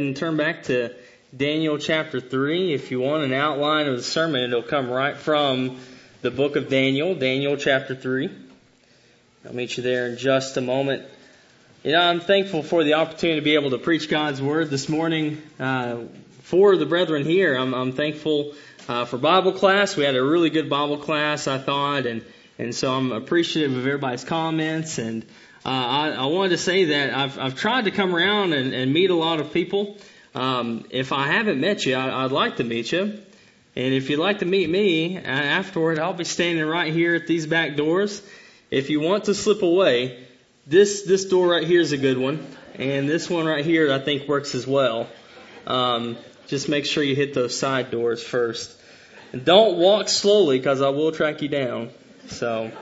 and turn back to Daniel chapter 3. If you want an outline of the sermon, it'll come right from the book of Daniel, Daniel chapter 3. I'll meet you there in just a moment. You know, I'm thankful for the opportunity to be able to preach God's Word this morning uh, for the brethren here. I'm, I'm thankful uh, for Bible class. We had a really good Bible class, I thought, and, and so I'm appreciative of everybody's comments and uh, I, I wanted to say that I've, I've tried to come around and, and meet a lot of people. Um, if I haven't met you, I, I'd like to meet you. And if you'd like to meet me afterward, I'll be standing right here at these back doors. If you want to slip away, this this door right here is a good one, and this one right here I think works as well. Um, just make sure you hit those side doors first, and don't walk slowly because I will track you down. So.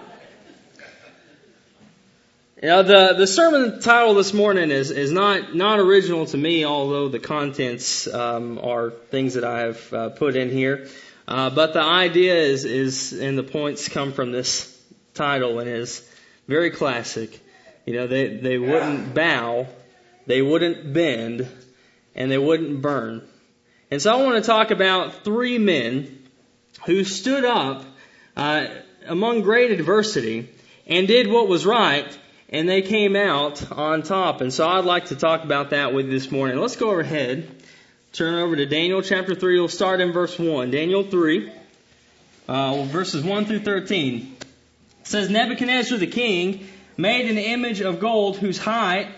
You know, the, the sermon title this morning is, is not, not original to me, although the contents um, are things that I have uh, put in here. Uh, but the idea is, is, and the points come from this title and is very classic. You know, they, they wouldn't bow, they wouldn't bend, and they wouldn't burn. And so I want to talk about three men who stood up uh, among great adversity and did what was right and they came out on top. And so I'd like to talk about that with you this morning. Let's go ahead, turn over to Daniel chapter 3. We'll start in verse 1. Daniel 3, uh, verses 1 through 13. It says, Nebuchadnezzar the king made an image of gold whose height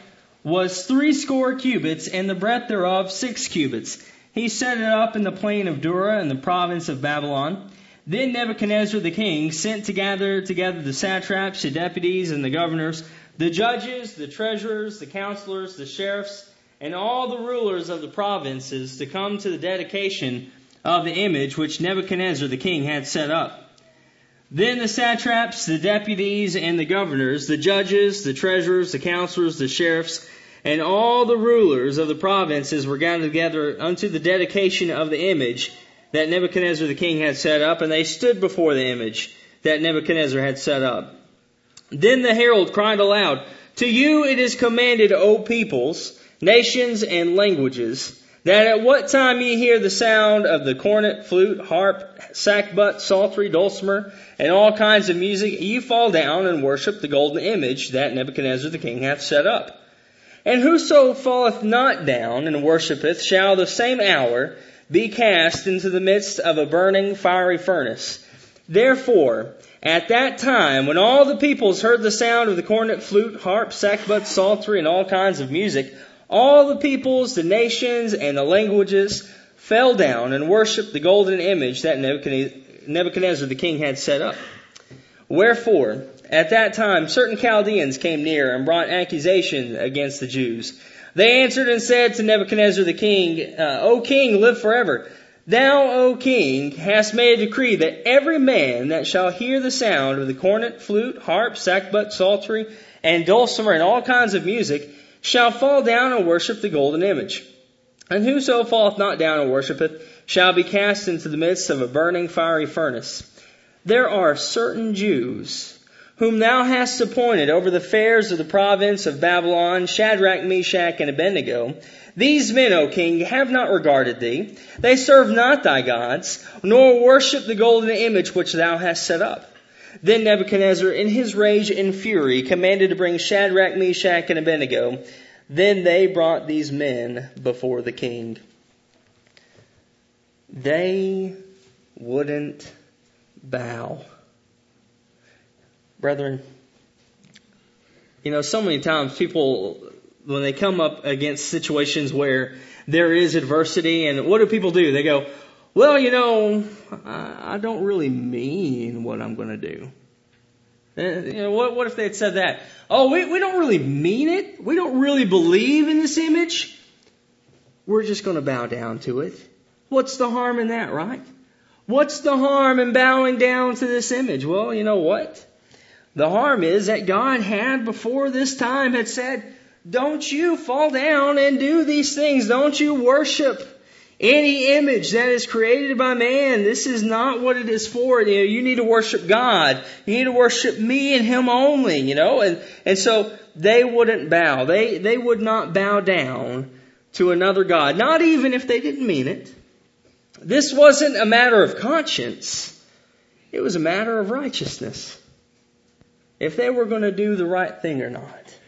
was three score cubits, and the breadth thereof six cubits. He set it up in the plain of Dura in the province of Babylon. Then Nebuchadnezzar the king sent to gather together the satraps, the deputies, and the governors the judges, the treasurers, the counselors, the sheriffs, and all the rulers of the provinces to come to the dedication of the image which Nebuchadnezzar the king had set up. Then the satraps, the deputies, and the governors, the judges, the treasurers, the counselors, the sheriffs, and all the rulers of the provinces were gathered together unto the dedication of the image that Nebuchadnezzar the king had set up, and they stood before the image that Nebuchadnezzar had set up. Then the herald cried aloud, To you it is commanded, O peoples, nations, and languages, that at what time ye hear the sound of the cornet, flute, harp, sackbut, psaltery, dulcimer, and all kinds of music, ye fall down and worship the golden image that Nebuchadnezzar the king hath set up. And whoso falleth not down and worshippeth shall the same hour be cast into the midst of a burning fiery furnace. Therefore, at that time, when all the peoples heard the sound of the cornet, flute, harp, sackbut, psaltery, and all kinds of music, all the peoples, the nations, and the languages fell down and worshipped the golden image that Nebuchadnezzar the king had set up. Wherefore, at that time, certain Chaldeans came near and brought accusation against the Jews. They answered and said to Nebuchadnezzar the king, uh, O king, live forever. Thou, O king, hast made a decree that every man that shall hear the sound of the cornet, flute, harp, sackbut, psaltery, and dulcimer, and all kinds of music, shall fall down and worship the golden image. And whoso falleth not down and worshipeth shall be cast into the midst of a burning fiery furnace. There are certain Jews whom thou hast appointed over the fairs of the province of Babylon, Shadrach, Meshach, and Abednego, these men, O king, have not regarded thee. They serve not thy gods, nor worship the golden image which thou hast set up. Then Nebuchadnezzar, in his rage and fury, commanded to bring Shadrach, Meshach, and Abednego. Then they brought these men before the king. They wouldn't bow. Brethren, you know, so many times people when they come up against situations where there is adversity, and what do people do? They go, well, you know, I, don't really mean what I'm going to do. Eh, you know, what, what if they had said that? Oh, we, we don't really mean it. We don't really believe in this image. We're just going to bow down to it. What's the harm in that, right? What's the harm in bowing down to this image? Well, you know what? The harm is that God had before this time had said, don't you fall down and do these things. Don't you worship any image that is created by man. This is not what it is for. You know, you need to worship God. You need to worship me and Him only, you know, and, and so they wouldn't bow. They, they would not bow down to another God, not even if they didn't mean it. This wasn't a matter of conscience. It was a matter of righteousness. If they were going to do the right thing or not.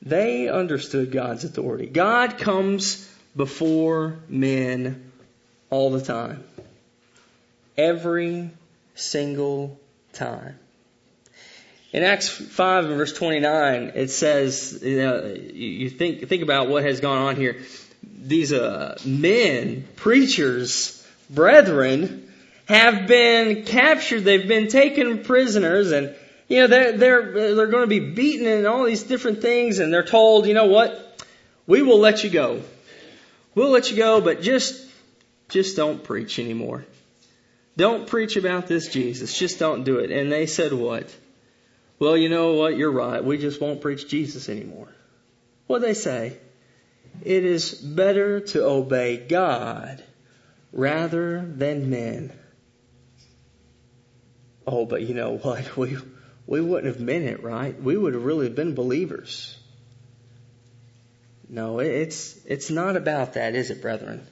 They understood God's authority. God comes before men all the time. Every single time. In Acts 5 and verse 29, it says, you, know, you think, think about what has gone on here. These uh, men, preachers, brethren, have been captured. They've been taken prisoners and, you know, they're, they're, they're going to be beaten and all these different things and they're told, you know what? We will let you go. We'll let you go, but just, just don't preach anymore. Don't preach about this Jesus. Just don't do it. And they said what? Well, you know what? You're right. We just won't preach Jesus anymore. What they say? It is better to obey God rather than men. Oh, but you know what? We, we wouldn't have meant it, right? We would have really been believers. No, it's, it's not about that, is it, brethren?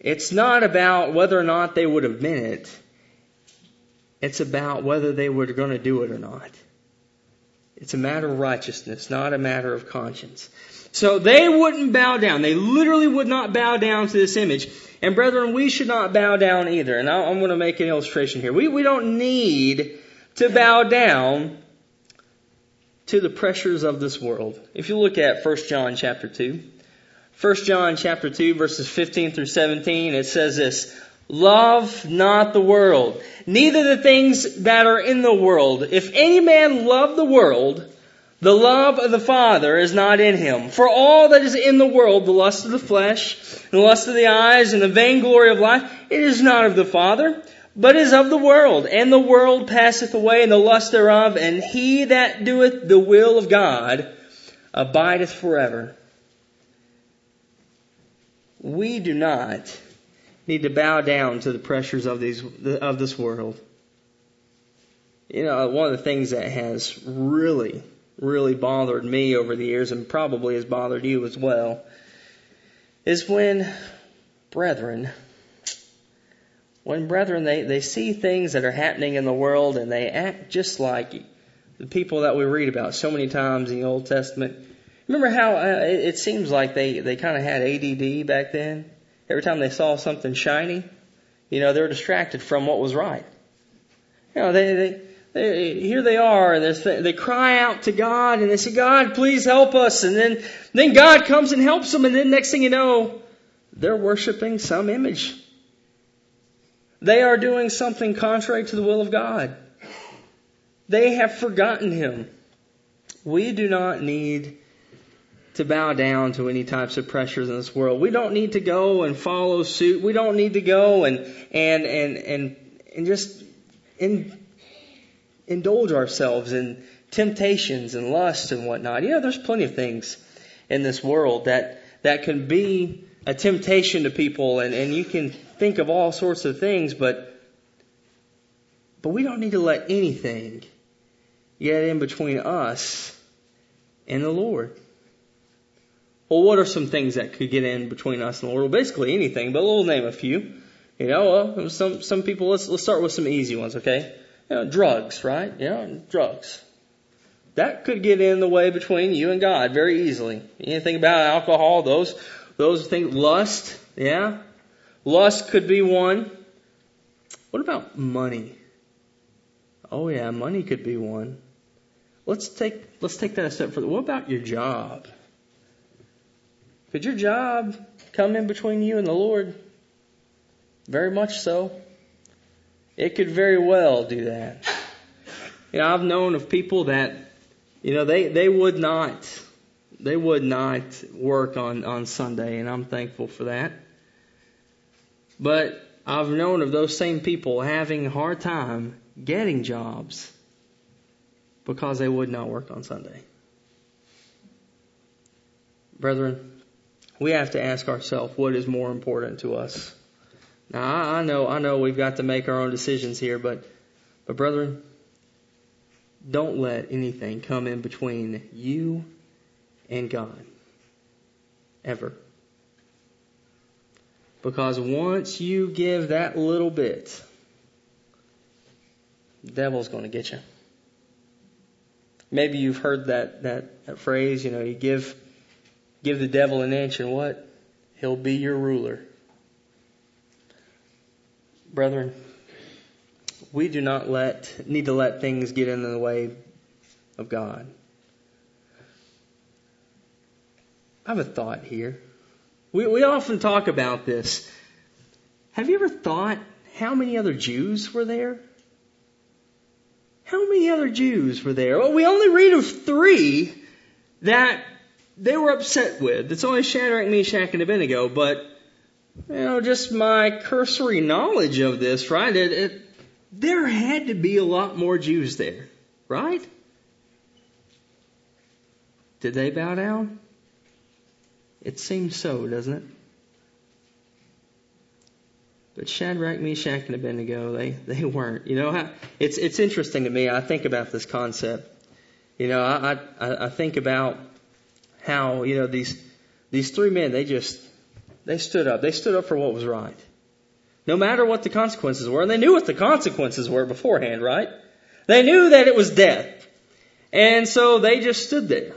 It's not about whether or not they would have meant it. It's about whether they were going to do it or not. It's a matter of righteousness, not a matter of conscience. So they wouldn't bow down. They literally would not bow down to this image. And brethren, we should not bow down either. And I'm going to make an illustration here. We, we don't need to bow down to the pressures of this world. If you look at 1 John chapter 2, 1 John chapter 2 verses 15 through 17, it says this, Love not the world, neither the things that are in the world. If any man love the world, the love of the Father is not in him. For all that is in the world, the lust of the flesh, the lust of the eyes, and the vainglory of life, it is not of the Father, but is of the world. And the world passeth away, and the lust thereof, and he that doeth the will of God abideth forever. We do not need to bow down to the pressures of these of this world. You know, one of the things that has really, really bothered me over the years, and probably has bothered you as well, is when brethren, when brethren they, they see things that are happening in the world and they act just like the people that we read about so many times in the Old Testament. Remember how uh, it, it seems like they, they kind of had ADD back then? Every time they saw something shiny, you know, they were distracted from what was right. You know, they, they, they here they are, and they cry out to God, and they say, God, please help us. And then, then God comes and helps them, and then next thing you know, they're worshiping some image. They are doing something contrary to the will of God. They have forgotten Him. We do not need to bow down to any types of pressures in this world. We don't need to go and follow suit. We don't need to go and and and and and just in, indulge ourselves in temptations and lust and whatnot. You know, there's plenty of things in this world that that can be a temptation to people, and and you can think of all sorts of things, but but we don't need to let anything get in between us and the Lord. Well, what are some things that could get in between us and the Lord? Well, basically anything, but we'll name a few. You know, well, some some people. Let's let's start with some easy ones, okay? You know, drugs, right? You know, drugs. That could get in the way between you and God very easily. Anything about alcohol, those those things. Lust, yeah. Lust could be one. What about money? Oh yeah, money could be one. Let's take let's take that a step further. What about your job? Could your job come in between you and the Lord? Very much so. It could very well do that. You know, I've known of people that, you know, they, they would not, they would not work on, on Sunday, and I'm thankful for that. But I've known of those same people having a hard time getting jobs because they would not work on Sunday. Brethren, we have to ask ourselves what is more important to us. Now, I, I know, I know we've got to make our own decisions here, but, but brethren, don't let anything come in between you and God. ever. Because once you give that little bit, the devil's going to get you. Maybe you've heard that, that, that phrase, you know, you give, give the devil an inch and what? He'll be your ruler. Brethren, we do not let, need to let things get in the way of God. I have a thought here. We, we often talk about this. Have you ever thought how many other Jews were there? How many other Jews were there? Well, we only read of three that they were upset with. It's only Shadrach, Meshach, and Abednego, but, you know, just my cursory knowledge of this, right? It, it, there had to be a lot more Jews there, right? Did they bow down? It seems so, doesn't it? But Shadrach, Meshach, and Abednego, they, they weren't. You know, it's, it's interesting to me. I think about this concept. You know, I, I, I think about how, you know, these, these three men, they just, they stood up. They stood up for what was right. No matter what the consequences were. And they knew what the consequences were beforehand, right? They knew that it was death. And so they just stood there.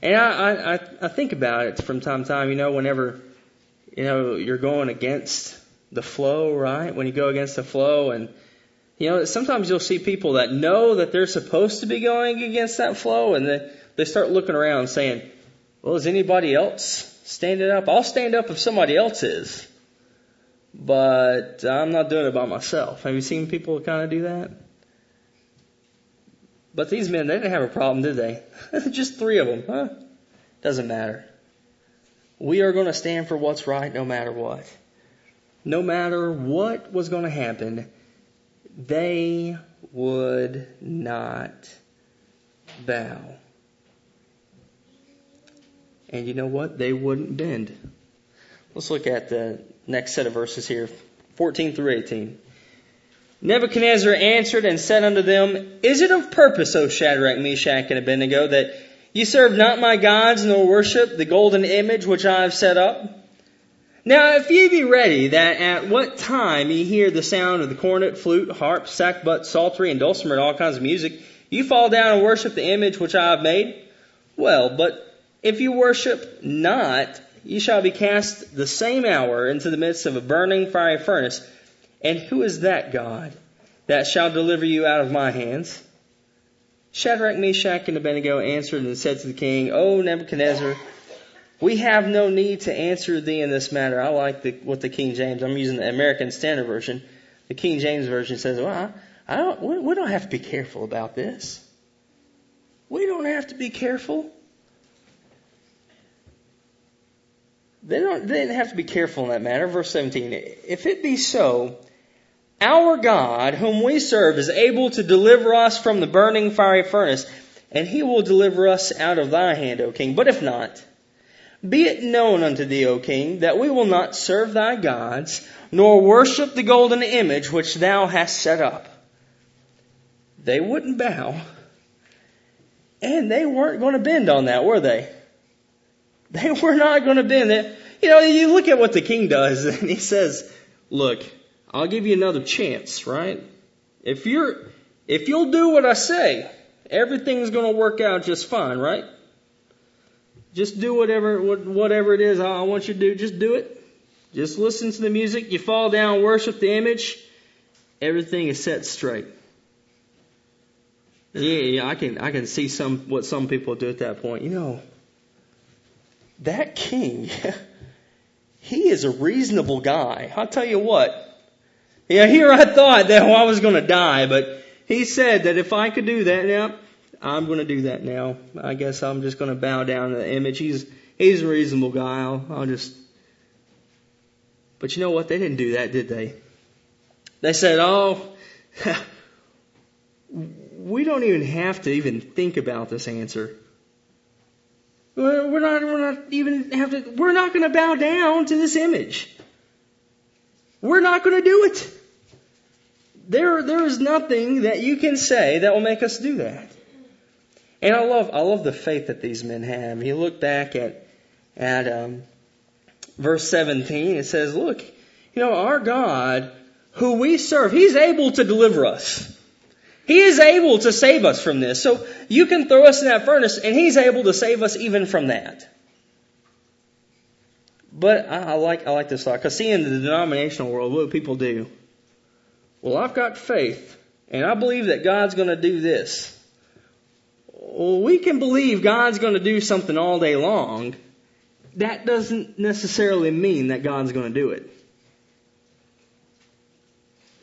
And I, I, I think about it from time to time, you know, whenever, you know, you're going against the flow, right? When you go against the flow and, you know, sometimes you'll see people that know that they're supposed to be going against that flow and they, they start looking around saying, well, is anybody else standing up? I'll stand up if somebody else is. But I'm not doing it by myself. Have you seen people kind of do that? But these men, they didn't have a problem, did they? Just three of them, huh? Doesn't matter. We are going to stand for what's right no matter what. No matter what was going to happen, they would not bow. And you know what? They wouldn't bend. Let's look at the next set of verses here 14 through 18. Nebuchadnezzar answered and said unto them, Is it of purpose, O Shadrach, Meshach, and Abednego, that ye serve not my gods, nor worship the golden image which I have set up? Now, if ye be ready, that at what time ye hear the sound of the cornet, flute, harp, sackbut, psaltery, and dulcimer, and all kinds of music, you fall down and worship the image which I have made? Well, but if you worship not, ye shall be cast the same hour into the midst of a burning fiery furnace. And who is that God that shall deliver you out of my hands? Shadrach, Meshach, and Abednego answered and said to the king, O Nebuchadnezzar, we have no need to answer thee in this matter. I like the, what the King James, I'm using the American Standard Version. The King James Version says, well, I, don't, we don't have to be careful about this. We don't have to be careful. They don't, uh, they didn't have to be careful in that matter. Verse 17. If it be so, our God, whom we serve, is able to deliver us from the burning fiery furnace, and he will deliver us out of thy hand, O king. But if not, be it known unto thee, O king, that we will not serve thy gods, nor worship the golden image which thou hast set up. They wouldn't bow, and they weren't going to bend on that, were they? They were not going to bend. They, you know, you look at what the king does, and he says, look, I'll give you another chance, right? If you're, if you'll do what I say, everything's going to work out just fine, right? Just do whatever, whatever it is I want you to do. Just do it. Just listen to the music. You fall down, worship the image. Everything is set straight. Yeah, yeah, I can, I can see some, what some people do at that point. You know, that king, he is a reasonable guy. I'll tell you what, yeah, here I thought that I was going to die, but he said that if I could do that now, I'm going to do that now. I guess I'm just going to bow down to the image. He's he's a reasonable guy. I'll, I'll just. But you know what? They didn't do that, did they? They said, "Oh, we don't even have to even think about this answer. We're not. We're not even have to. We're not going to bow down to this image." We're not going to do it. There, there is nothing that you can say that will make us do that. And I love, I love the faith that these men have. You look back at, at um, verse 17, it says, look, you know, our God, who we serve, He's able to deliver us. He is able to save us from this. So you can throw us in that furnace and He's able to save us even from that. But I, I like, I like this thought. Cause see in the denominational world, what do people do? Well, I've got faith and I believe that God's gonna do this. Well, we can believe God's gonna do something all day long. That doesn't necessarily mean that God's gonna do it.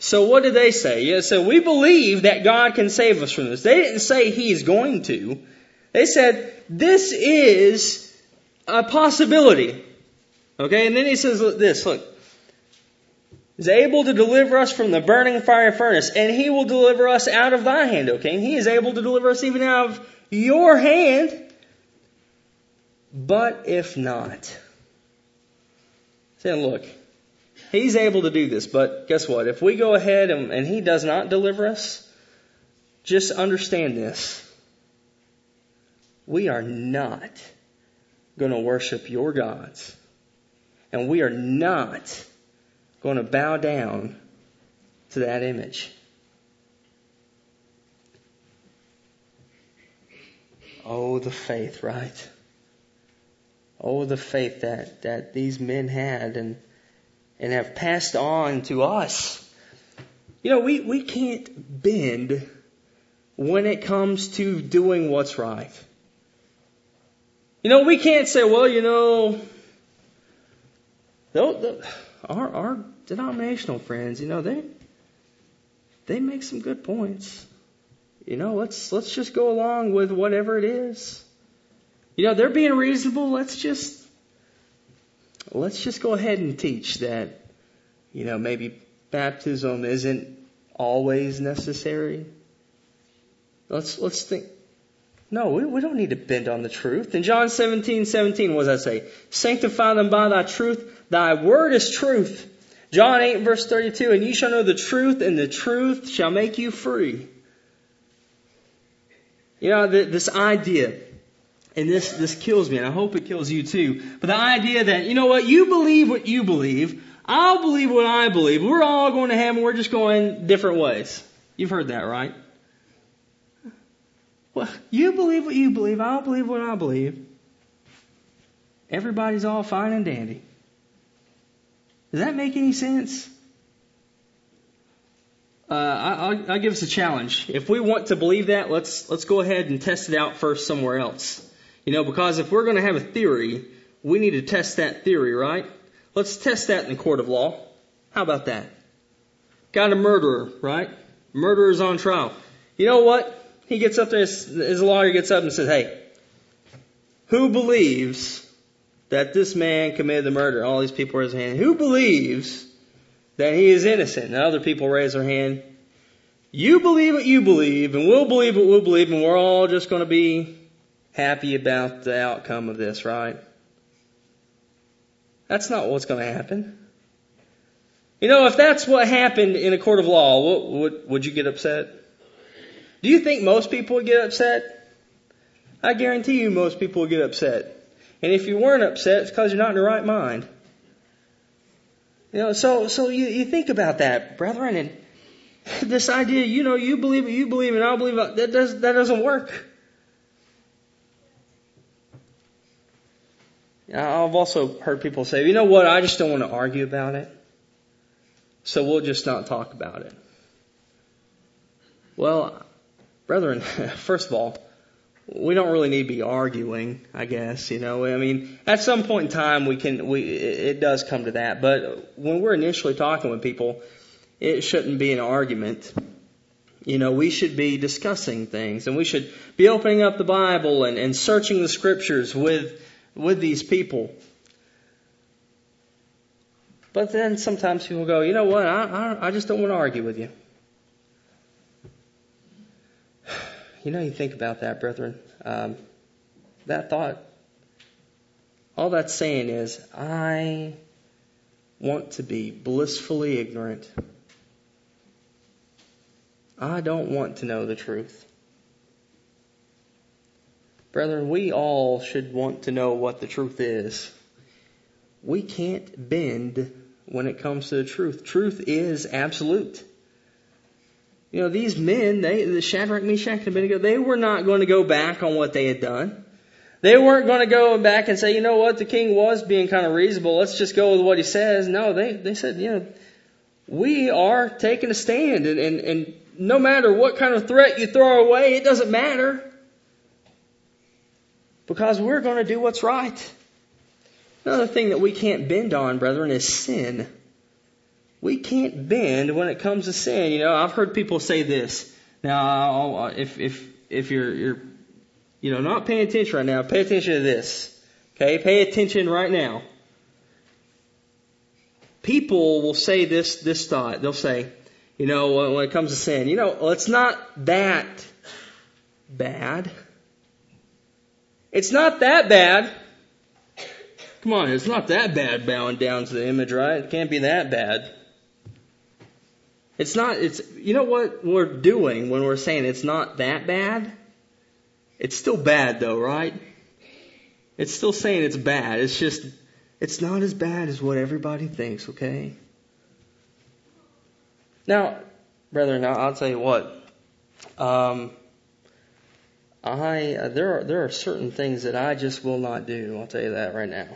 So what did they say? Yeah, so we believe that God can save us from this. They didn't say He's going to. They said, this is a possibility. Okay, and then he says this, look. He's able to deliver us from the burning fire furnace, and he will deliver us out of thy hand, O king. He is able to deliver us even out of your hand. But if not, saying, look, He's able to do this, but guess what? If we go ahead and, and He does not deliver us, just understand this. We are not going to worship your gods. And we are not going to bow down to that image. Oh, the faith, right? Oh, the faith that, that these men had and and have passed on to us. You know, we, we can't bend when it comes to doing what's right. You know, we can't say, well, you know, our, our denominational friends, you know, they, they make some good points. You know, let's, let's just go along with whatever it is. You know, they're being reasonable. Let's just, let's just go ahead and teach that, you know, maybe baptism isn't always necessary. Let's, let's think. No, we, we don't need to bend on the truth. In John 17, 17, what does that say? Sanctify them by thy truth. Thy word is truth. John 8 verse 32, and you shall know the truth and the truth shall make you free. You know, this idea and this, this kills me, and I hope it kills you too. But the idea that, you know what, you believe what you believe, I'll believe what I believe. We're all going to heaven, we're just going different ways. You've heard that, right? Well, you believe what you believe, I'll believe what I believe. Everybody's all fine and dandy. Does that make any sense? Uh, I, will give us a challenge. If we want to believe that, let's let's go ahead and test it out first somewhere else. You know, because if we're going to have a theory, we need to test that theory, right? Let's test that in the court of law. How about that? Got a murderer, right? Murderer's on trial. You know what? He gets up there, his, lawyer gets up and says, hey, who believes that this man committed the murder? All these people raise their hand. Who believes that he is innocent? And other people raise their hand. You believe what you believe, and we'll believe what we'll believe, and we're all just going to be happy about the outcome of this, right? That's not what's going to happen. You know, if that's what happened in a court of law, what, would, would you get upset? Do you think most people would get upset? I guarantee you most people would get upset. And if you weren't upset, it's because you're not in the right mind. You know, so, so you, you think about that, brethren, and this idea, you know, you believe you believe it, I believe it, that, does, that doesn't work. I've also heard people say, you know what, I just don't want to argue about it. So we'll just not talk about it. Well, brethren, first of all, we don't really need to be arguing, I guess, you know. I mean, at some point in time we can, we, it does come to that, but when we're initially talking with people, it shouldn't be an argument. You know, we should be discussing things and we should be opening up the Bible and, and searching the scriptures with with these people. But then sometimes people go, you know what, I, I, I just don't want to argue with you. You know, you think about that, brethren. Um, that thought, all that's saying is, I want to be blissfully ignorant. I don't want to know the truth. Brethren, we all should want to know what the truth is. We can't bend when it comes to the truth. Truth is absolute. You know, these men, they, the Shadrach, Meshach, and Abednego, they were not going to go back on what they had done. They weren't going to go back and say, you know what, the king was being kind of reasonable. Let's just go with what he says. No, they, they said, you know, we are taking a stand and, and, and no matter what kind of threat you throw away, it doesn't matter. Because we're going to do what's right. Another thing that we can't bend on, brethren, is sin. We can't bend when it comes to sin. You know, I've heard people say this. Now, if if if you're you're you know not paying attention right now, pay attention to this. Okay, pay attention right now. People will say this this thought. They'll say, you know, when it comes to sin, you know, it's not that bad. It's not that bad. Come on, it's not that bad bowing down to the image, right? It can't be that bad. It's not, it's, you know what we're doing when we're saying it's not that bad? It's still bad though, right? It's still saying it's bad. It's just, it's not as bad as what everybody thinks, okay? Now, brethren, I'll tell you what. Um, I uh, there are there are certain things that I just will not do. I'll tell you that right now.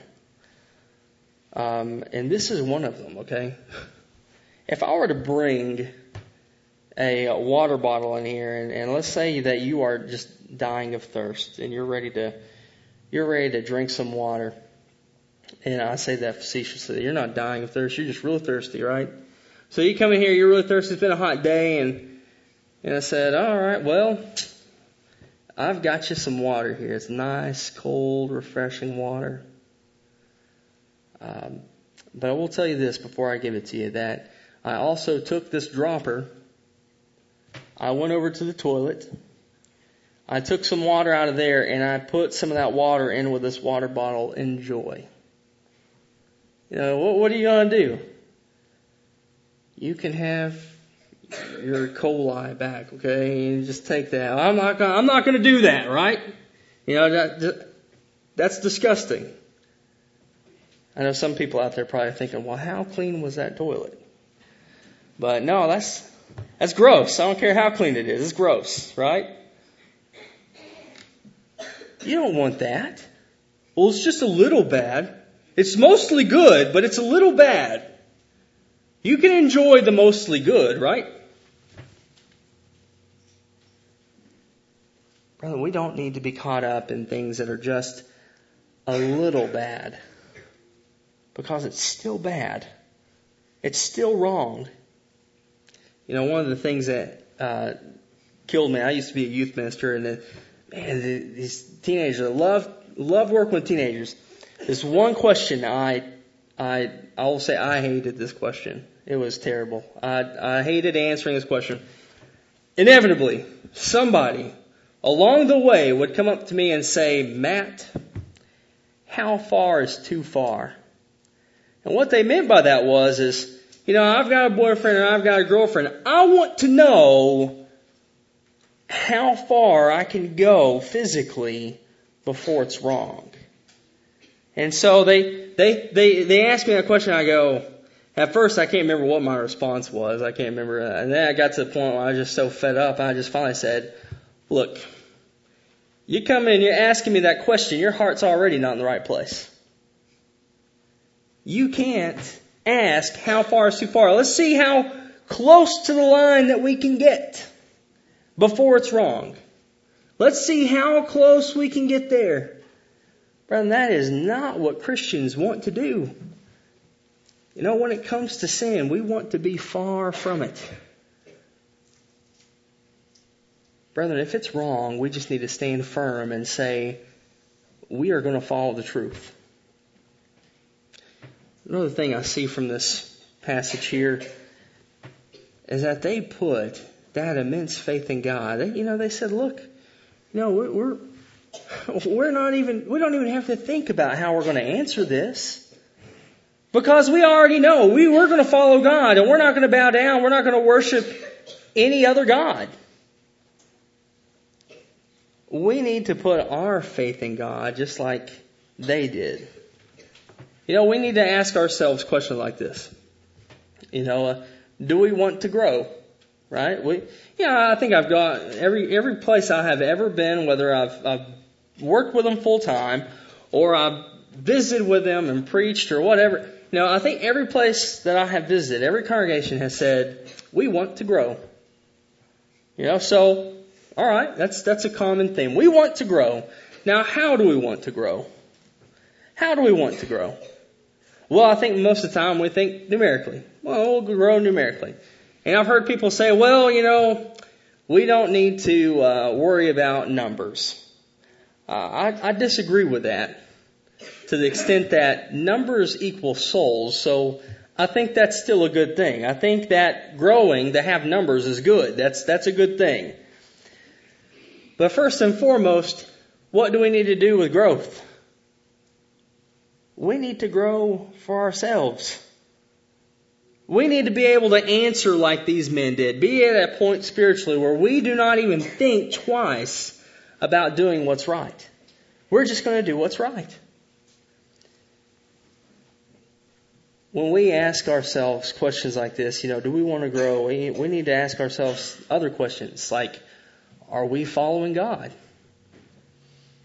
Um, and this is one of them. Okay. If I were to bring a water bottle in here, and, and let's say that you are just dying of thirst, and you're ready to you're ready to drink some water, and I say that facetiously. You're not dying of thirst. You're just real thirsty, right? So you come in here, you're really thirsty. It's been a hot day, and and I said, all right, well, I've got you some water here. It's nice, cold, refreshing water. Um, but I will tell you this before I give it to you that I also took this dropper. I went over to the toilet. I took some water out of there and I put some of that water in with this water bottle. Enjoy. You know, what, what are you going to do? You can have your coli back, okay? And just take that. I'm not gonna, I'm not to do that, right? You know, that, that's disgusting. I know some people out there probably thinking, well, how clean was that toilet? But no, that's, that's gross. I don't care how clean it is. It's gross, right? You don't want that. Well, it's just a little bad. It's mostly good, but it's a little bad. You can enjoy the mostly good, right? Brother, we don't need to be caught up in things that are just a little bad. Because it's still bad. It's still wrong. You know, one of the things that uh, killed me, I used to be a youth minister, and the, man, the, these teenagers I love love working with teenagers. This one question I I I will say I hated this question. It was terrible. I I hated answering this question. Inevitably, somebody along the way would come up to me and say, Matt, how far is too far? And what they meant by that was is you know, I've got a boyfriend and I've got a girlfriend. I want to know how far I can go physically before it's wrong. And so they, they, they, they asked me that question. I go, at first I can't remember what my response was. I can't remember. And then I got to the point where I was just so fed up. I just finally said, look, you come in, you're asking me that question. Your heart's already not in the right place. You can't ask how far is too far. Let's see how close to the line that we can get before it's wrong. Let's see how close we can get there. Brother, that is not what Christians want to do. You know, when it comes to sin, we want to be far from it. Brethren, if it's wrong, we just need to stand firm and say, we are going to follow the truth. Another thing I see from this passage here is that they put that immense faith in God. You know, they said, look, you know, we're, we're, we're not even, we don't even have to think about how we're going to answer this. Because we already know we, we're going to follow God and we're not going to bow down. We're not going to worship any other God. We need to put our faith in God just like they did. You know, we need to ask ourselves questions like this. You know, uh, do we want to grow? Right? We, yeah, I think I've got every every place I have ever been, whether I've, I've worked with them full time or I've visited with them and preached or whatever. You know, I think every place that I have visited, every congregation has said, we want to grow. You know, so, alright, that's, that's a common theme. We want to grow. Now, how do we want to grow? How do we want to grow? Well, I think most of the time we think numerically. Well, we'll grow numerically. And I've heard people say, well, you know, we don't need to uh, worry about numbers. Uh, I, I disagree with that to the extent that numbers equal souls. So I think that's still a good thing. I think that growing to have numbers is good. That's, that's a good thing. But first and foremost, what do we need to do with growth? We need to grow for ourselves. We need to be able to answer like these men did. Be at a point spiritually where we do not even think twice about doing what's right. We're just going to do what's right. When we ask ourselves questions like this, you know, do we want to grow? We, we need to ask ourselves other questions like, are we following God?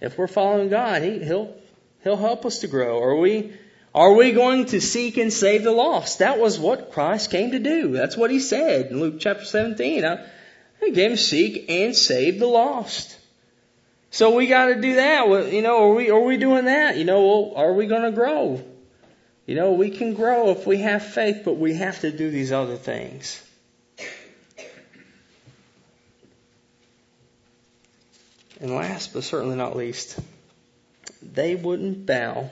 If we're following God, he, He'll He'll help us to grow. Are we are we going to seek and save the lost? That was what Christ came to do. That's what He said in Luke chapter 17. I, I came to seek and save the lost. So we got to do that. You know, are we are we doing that? You know, are we going to grow? You know, we can grow if we have faith, but we have to do these other things. And last but certainly not least, they wouldn't bow,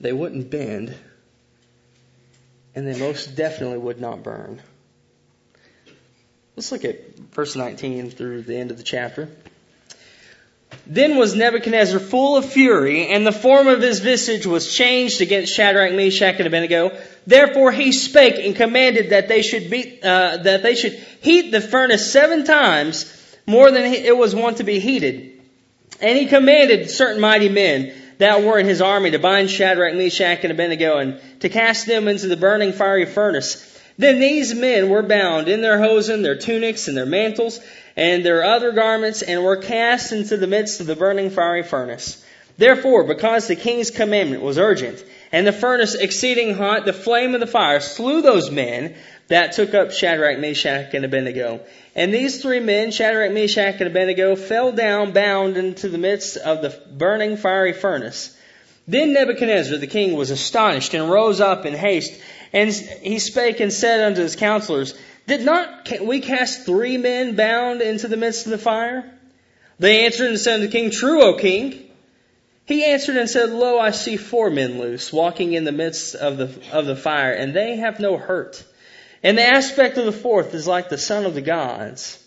they wouldn't bend, and they most definitely would not burn. Let's look at verse 19 through the end of the chapter. Then was Nebuchadnezzar full of fury, and the form of his visage was changed against Shadrach, Meshach, and Abednego. Therefore he spake and commanded that they should be, uh, that they should heat the furnace seven times more than it was wont to be heated. And he commanded certain mighty men that were in his army to bind Shadrach, Meshach, and Abednego and to cast them into the burning fiery furnace. Then these men were bound in their hosen, their tunics, and their mantles, and their other garments, and were cast into the midst of the burning fiery furnace. Therefore, because the king's commandment was urgent, and the furnace exceeding hot, the flame of the fire slew those men that took up Shadrach, Meshach, and Abednego. And these three men, Shadrach, Meshach, and Abednego, fell down bound into the midst of the burning fiery furnace. Then Nebuchadnezzar the king was astonished and rose up in haste, and he spake and said unto his counselors, Did not we cast three men bound into the midst of the fire? They answered and said unto the king, True, O king. He answered and said, Lo, I see four men loose, walking in the midst of the, of the fire, and they have no hurt and the aspect of the fourth is like the son of the gods.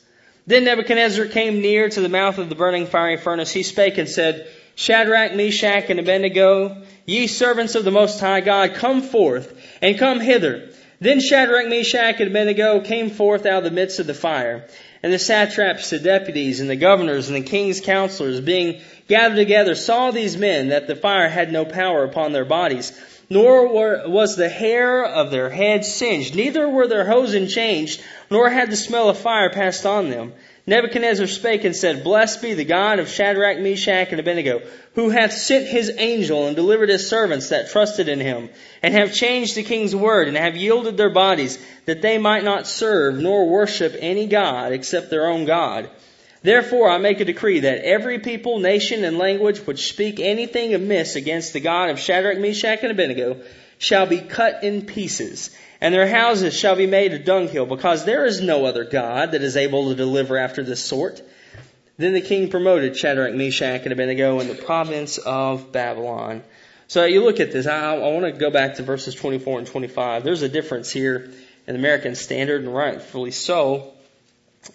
Then Nebuchadnezzar came near to the mouth of the burning fiery furnace. He spake and said, Shadrach, Meshach, and Abednego, ye servants of the Most High God, come forth and come hither. Then Shadrach, Meshach, and Abednego came forth out of the midst of the fire. And the satraps, the deputies, and the governors, and the king's counselors, being gathered together, saw these men that the fire had no power upon their bodies, nor were, was the hair of their heads singed, neither were their hosen changed, nor had the smell of fire passed on them. Nebuchadnezzar spake and said, Blessed be the God of Shadrach, Meshach, and Abednego, who hath sent his angel and delivered his servants that trusted in him, and have changed the king's word, and have yielded their bodies, that they might not serve nor worship any God except their own God. Therefore I make a decree that every people, nation, and language which speak anything amiss against the God of Shadrach, Meshach, and Abednego shall be cut in pieces, and their houses shall be made a dunghill, because there is no other God that is able to deliver after this sort. Then the king promoted Shadrach, Meshach, and Abednego in the province of Babylon. So you look at this. I, I want to go back to verses 24 and 25. There's a difference here in the American Standard, and rightfully so.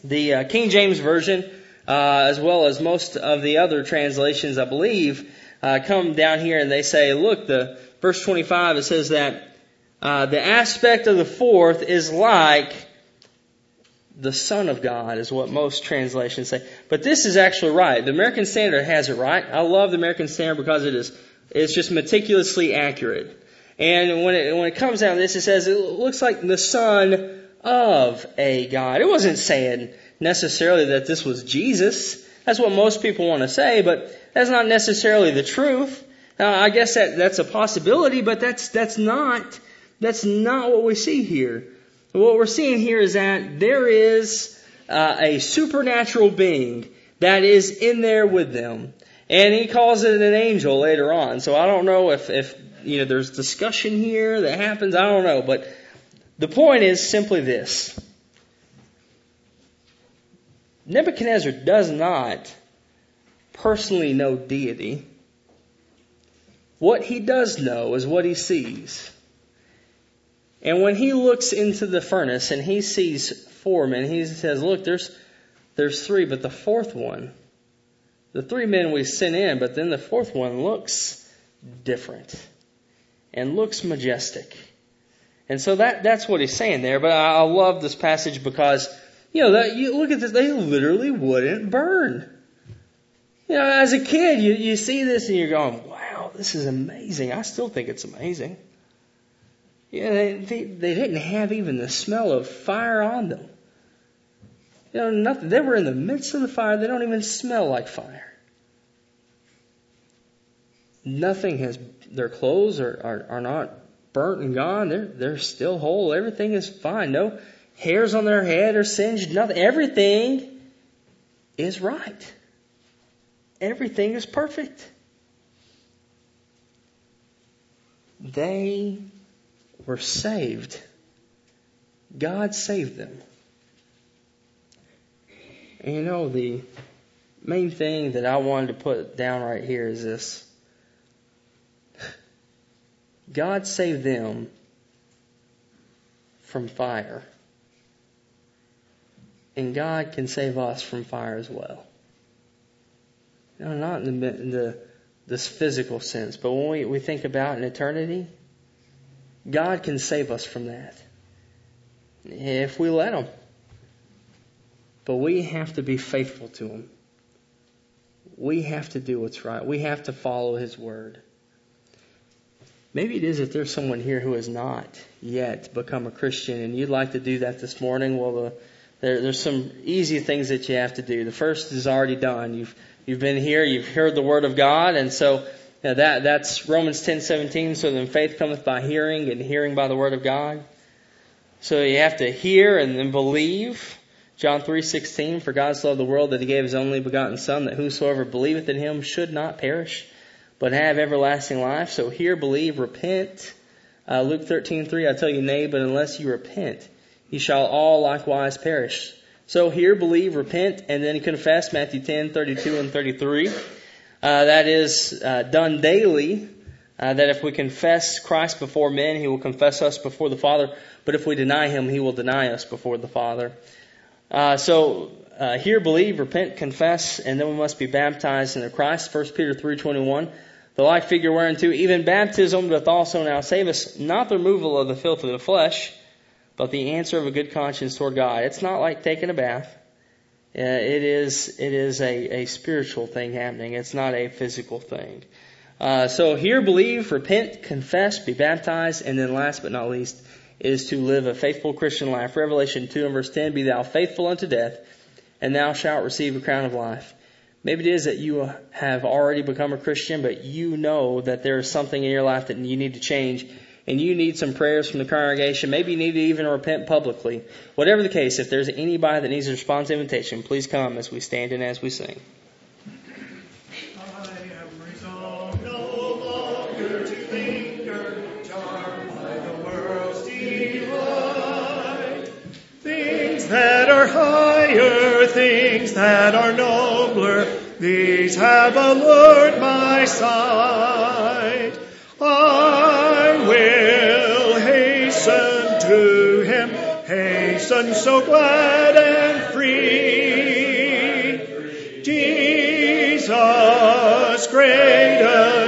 The uh, King James Version, uh, as well as most of the other translations, I believe, uh, come down here and they say, look, the verse 25, it says that uh, the aspect of the fourth is like the Son of God is what most translations say. But this is actually right. The American Standard has it right. I love the American Standard because it is, it's just meticulously accurate. And when it, when it comes down to this, it says it looks like the Son of a God. It wasn't saying necessarily that this was Jesus. That's what most people want to say, but that's not necessarily the truth. I guess that, that's a possibility, but that's, that's not, that's not what we see here. What we're seeing here is that there is uh, a supernatural being that is in there with them. And he calls it an angel later on. So I don't know if, if, you know, there's discussion here that happens. I don't know. But the point is simply this. Nebuchadnezzar does not personally know deity. What he does know is what he sees. And when he looks into the furnace and he sees four men, he says, look, there's, there's three, but the fourth one, the three men we sent in, but then the fourth one looks different and looks majestic. And so that, that's what he's saying there. But I, I love this passage because, you know, that, you look at this, they literally wouldn't burn. You know, as a kid, you, you see this and you're going, wow, this is amazing. I still think it's amazing. Yeah, they, they, they didn't have even the smell of fire on them. You know, nothing. They were in the midst of the fire. They don't even smell like fire. Nothing has, their clothes are, are, are not burnt and gone. They're, they're still whole. Everything is fine. No hairs on their head or singed. Nothing. Everything is right. Everything is perfect. They were saved. God saved them. And you know, the main thing that I wanted to put down right here is this. God saved them from fire. And God can save us from fire as well. No, not in the, in the this physical sense, but when we, we think about an eternity, God can save us from that. If we let Him. But we have to be faithful to Him. We have to do what's right. We have to follow His Word. Maybe it is that there's someone here who has not yet become a Christian and you'd like to do that this morning. Well, the, there, there's some easy things that you have to do. The first is already done. You've, you've been here, you've heard the Word of God, and so now that, that's Romans 10:17. So then faith cometh by hearing, and hearing by the word of God. So you have to hear and then believe. John 3:16. For God so loved the world that He gave His only begotten Son, that whosoever believeth in Him should not perish, but have everlasting life. So hear, believe, repent. Uh, Luke 13:3. I tell you, nay, but unless you repent, ye shall all likewise perish. So hear, believe, repent, and then confess. Matthew 10:32 and 33. Uh, that is uh, done daily. Uh, that if we confess Christ before men, He will confess us before the Father. But if we deny Him, He will deny us before the Father. Uh, so uh, hear, believe, repent, confess, and then we must be baptized into Christ. 1 Peter three twenty one. The like figure whereunto even baptism doth also now save us, not the removal of the filth of the flesh, but the answer of a good conscience toward God. It's not like taking a bath. Uh, it is it is a, a spiritual thing happening. It's not a physical thing. Uh, so hear, believe, repent, confess, be baptized, and then last but not least is to live a faithful Christian life. Revelation 2 and verse 10, Be thou faithful unto death, and thou shalt receive a crown of life. Maybe it is that you have already become a Christian, but you know that there is something in your life that you need to change and you need some prayers from the congregation, maybe you need to even repent publicly. Whatever the case, if there's anybody that needs a response invitation, please come as we stand and as we sing. that are higher, things that are nobler, these have allured my sight. I will hasten to him, hasten so glad and free. Jesus, greatest,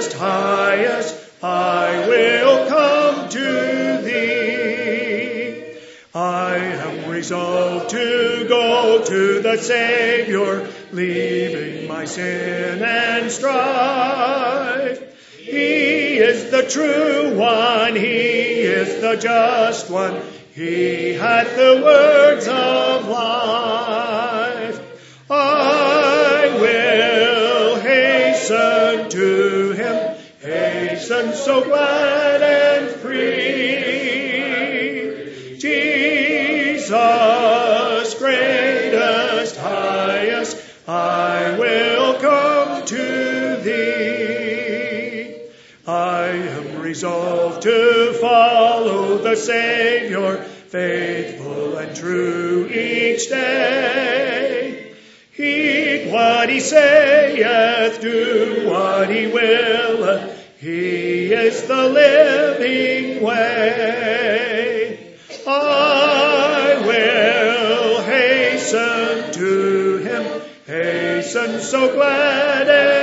to the Savior, leaving my sin and strife. He is the true one, He is the just one, He hath the words of life. I will hasten to Him, hasten so glad Savior, faithful and true each day. Heed what he saith, do what he willeth. He is the living way. I will hasten to him, hasten so glad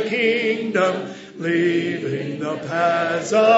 kingdom, leaving the paths of